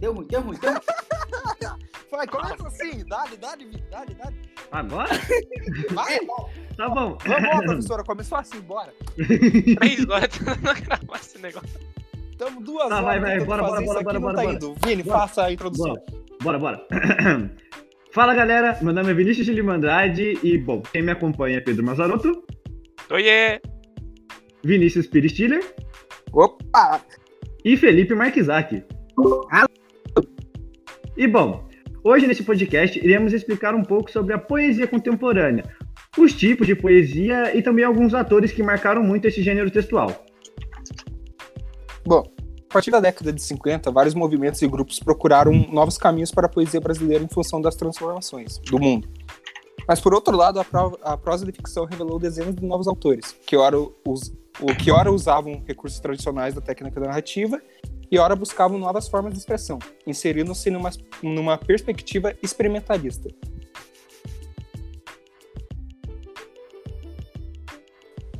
Deu ruim, deu ruim, deu ruim. Vai, começa assim, dá-lhe, dá-lhe, dá-lhe, dá-lhe. Agora? Vai, Tá bom. vamos lá, professora, começou assim, bora. Três horas tentando gravar esse negócio. Tamo duas Tá, horas vai, vai, bora, bora, bora, bora, não bora, tá bora. indo. Vini, Bora. faça a introdução. Bora, bora, bora. Fala galera, meu nome é Vinícius de Lima Andrade e, bom, quem me acompanha é Pedro Mazarotto, Oiê! Vinícius Pires Stiller Opa! e Felipe Marquizaki. E bom, hoje nesse podcast iremos explicar um pouco sobre a poesia contemporânea, os tipos de poesia e também alguns atores que marcaram muito esse gênero textual. Bom, a partir da década de 50, vários movimentos e grupos procuraram novos caminhos para a poesia brasileira em função das transformações do mundo. Mas, por outro lado, a, pro- a prosa de ficção revelou dezenas de novos autores, que ora, us- que ora usavam recursos tradicionais da técnica narrativa e ora buscavam novas formas de expressão, inserindo-se numa, numa perspectiva experimentalista.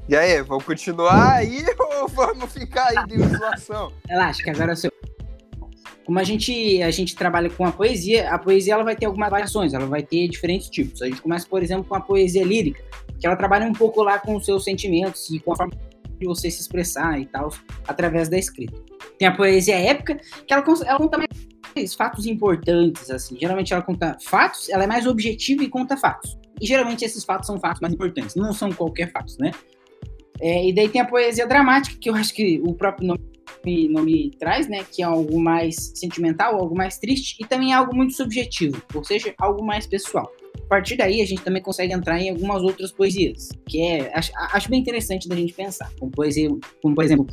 E aí, vamos continuar aí ou vamos ficar aí de zoação? Relaxa, que agora é seu. Como a gente, a gente trabalha com a poesia, a poesia ela vai ter algumas variações, ela vai ter diferentes tipos. A gente começa, por exemplo, com a poesia lírica, que ela trabalha um pouco lá com os seus sentimentos e com a forma de você se expressar e tal, através da escrita. Tem a poesia épica, que ela, ela conta mais fatos importantes, assim. Geralmente ela conta fatos, ela é mais objetiva e conta fatos. E geralmente esses fatos são fatos mais importantes, não são qualquer fatos, né? É, e daí tem a poesia dramática, que eu acho que o próprio nome me, não me traz, né? Que é algo mais sentimental, algo mais triste e também é algo muito subjetivo, ou seja, algo mais pessoal. A partir daí a gente também consegue entrar em algumas outras poesias, que é acho, acho bem interessante da gente pensar, como poesia, como por exemplo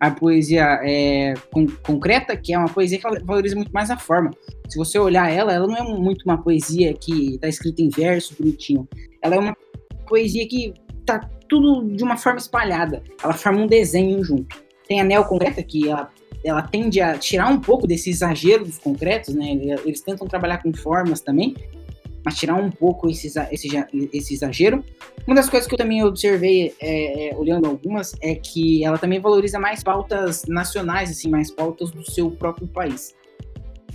a poesia é, con- concreta, que é uma poesia que valoriza muito mais a forma. Se você olhar ela, ela não é muito uma poesia que está escrita em verso bonitinho. Ela é uma poesia que tá tudo de uma forma espalhada. Ela forma um desenho junto tem a neoconcreta, que ela, ela tende a tirar um pouco desse exagero dos concretos, né? Eles tentam trabalhar com formas também, mas tirar um pouco esse, esse, esse exagero. Uma das coisas que eu também observei, é, é, olhando algumas, é que ela também valoriza mais pautas nacionais, assim, mais pautas do seu próprio país.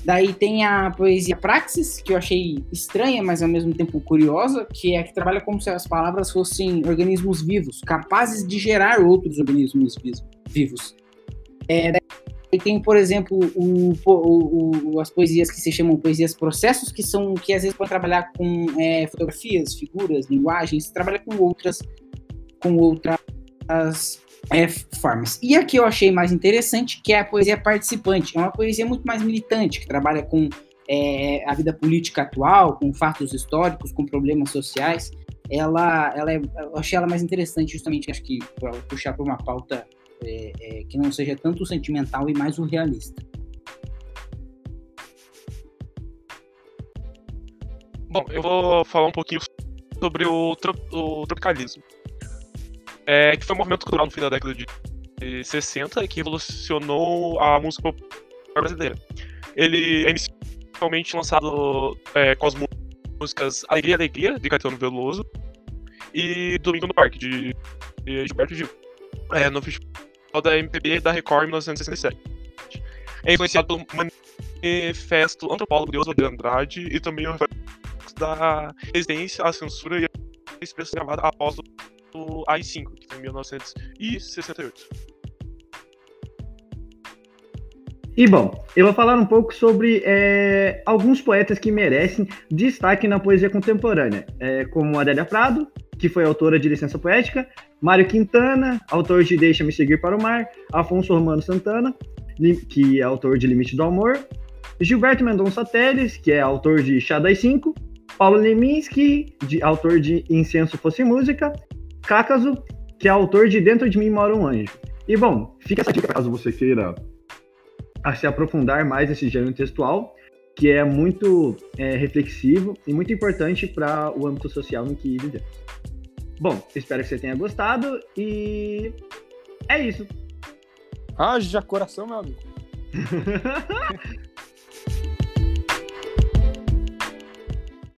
Daí tem a poesia praxis, que eu achei estranha, mas ao mesmo tempo curiosa, que é que trabalha como se as palavras fossem organismos vivos, capazes de gerar outros organismos vivos. É, daí tem, por exemplo, o, o- o- as poesias que se chamam poesias processos, que são que às vezes podem trabalhar com é, fotografias, figuras, linguagens, trabalha com outras com outras é, formas. E a que eu achei mais interessante, que é a poesia participante. É uma poesia muito mais militante, que trabalha com é, a vida política atual, com fatos históricos, com problemas sociais. Ela, ela é, eu achei ela mais interessante, justamente, acho que para puxar para uma pauta é, é, que não seja tanto o sentimental e mais o realista. Bom, eu vou falar um pouquinho sobre o, o tropicalismo. É, que foi um movimento cultural no fim da década de de 60 que revolucionou a música brasileira. Ele é inicialmente lançado é, com as músicas Alegria, Alegria, de Caetano Veloso, e Domingo no Parque, de, de Gilberto Gil, é, no festival da MPB da Record em 1967. É influenciado pelo manifesto antropólogo de Oswald de Andrade e também o da resistência à censura e a expressão gravada após o AI-5, que foi em 1968. E bom, eu vou falar um pouco sobre é, alguns poetas que merecem destaque na poesia contemporânea, é, como Adélia Prado, que foi autora de Licença Poética, Mário Quintana, autor de Deixa-me Seguir para o Mar, Afonso Romano Santana, que é autor de Limite do Amor, Gilberto Mendonça Teles, que é autor de Chá das 5, Paulo Leminski, de, autor de Incenso Fosse Música, Cácaso, que é autor de Dentro de Mim Mora um Anjo. E bom, fica essa dica caso você queira se aprofundar mais nesse gênero textual, que é muito é, reflexivo e muito importante para o âmbito social em que vivemos. Bom, espero que você tenha gostado e é isso. Haja coração, meu amigo.